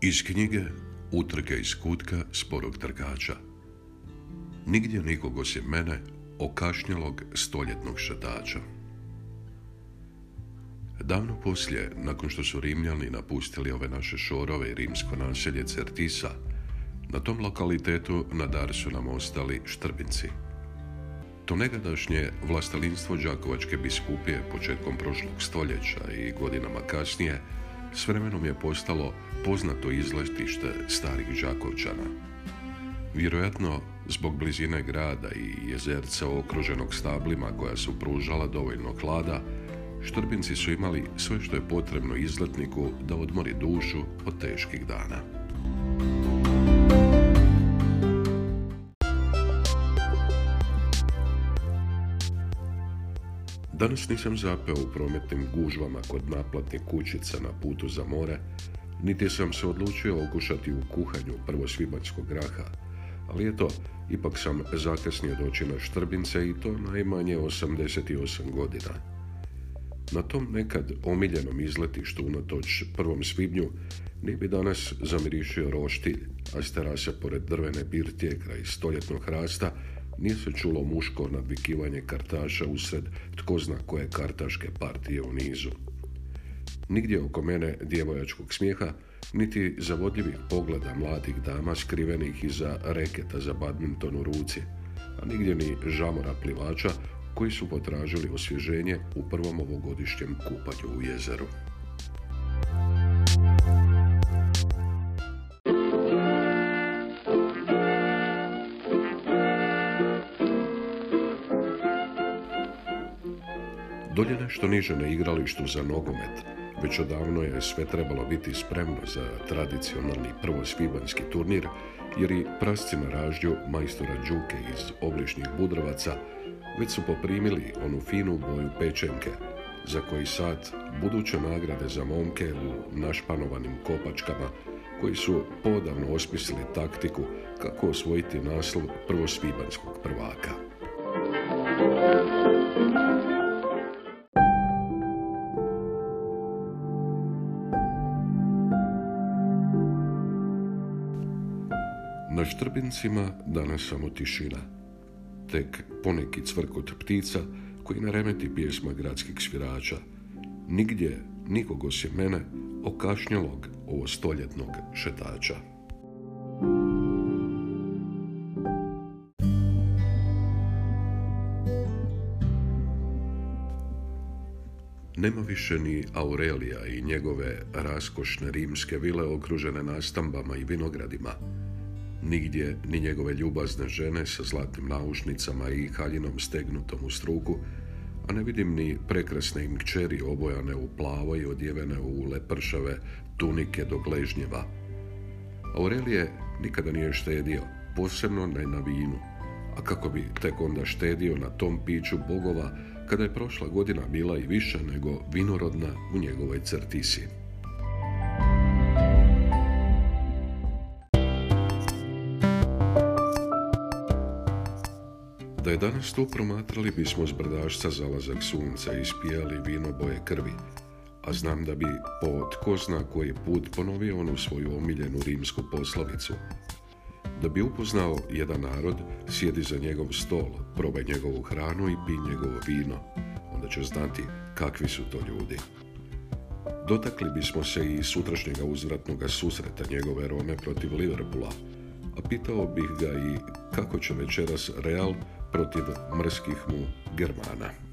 Iz knjige Utrke iz kutka sporog trkača. Nigdje nikog osim mene, okašnjelog stoljetnog šetača. Davno poslije, nakon što su Rimljani napustili ove naše šorove i rimsko naselje Certisa, na tom lokalitetu na dar su nam ostali Štrbinci. To negadašnje vlastelinstvo Đakovačke biskupije početkom prošlog stoljeća i godinama kasnije s vremenom je postalo poznato izletište starih Đakovčana. Vjerojatno zbog blizine grada i jezerca okruženog stablima koja su pružala dovoljno klada, Štrbinci su imali sve što je potrebno izletniku da odmori dušu od teških dana. Danas nisam zapeo u prometnim gužvama kod naplatnih kućica na putu za more, niti sam se odlučio okušati u kuhanju prvosvibanskog graha, ali eto, ipak sam zakasnio doći na Štrbince i to najmanje 88 godina. Na tom nekad omiljenom izletištu unatoč prvom svibnju ne bi danas zamirišio roštilj, a s terase pored drvene birtije kraj stoljetnog hrasta nije se čulo muško nadvikivanje kartaša usred tko zna koje kartaške partije u nizu. Nigdje oko mene djevojačkog smijeha, niti zavodljivih pogleda mladih dama skrivenih iza reketa za badminton u ruci, a nigdje ni žamora plivača koji su potražili osvježenje u prvom ovogodišnjem kupanju u jezeru. Dolje nešto niže na igralištu za nogomet, već odavno je sve trebalo biti spremno za tradicionalni prvosvibanski turnir, jer i prasci na raždju majstora Đuke iz obližnjih Budrovaca već su poprimili onu finu boju pečenke, za koji sad buduće nagrade za momke u našpanovanim kopačkama, koji su podavno osmislili taktiku kako osvojiti naslov prvosvibanskog prvaka. Na štrbincima danas samo tišina. Tek poneki cvrkot ptica koji ne remeti pjesma gradskih svirača. Nigdje nikog osim mene okašnjelog ovo stoljetnog šetača. Nema više ni Aurelija i njegove raskošne rimske vile okružene nastambama i vinogradima, Nigdje ni njegove ljubazne žene sa zlatnim naušnicama i haljinom stegnutom u struku, a ne vidim ni prekrasne im kćeri obojane u plavo i odjevene u lepršave tunike do gležnjeva. Aurelije nikada nije štedio, posebno ne na vinu, a kako bi tek onda štedio na tom piću bogova kada je prošla godina bila i više nego vinorodna u njegovoj crtisi. Da je danas tu promatrali bismo s brdašca zalazak sunca i ispijali vino boje krvi, a znam da bi po tko zna koji put ponovio onu svoju omiljenu rimsku poslovicu. Da bi upoznao jedan narod, sjedi za njegov stol, probaj njegovu hranu i pi njegovo vino, onda će znati kakvi su to ljudi. Dotakli bismo se i sutrašnjega uzvratnog susreta njegove Rome protiv Liverpoola, a pitao bih ga i kako će večeras Real protiv mrzkých mu Germána.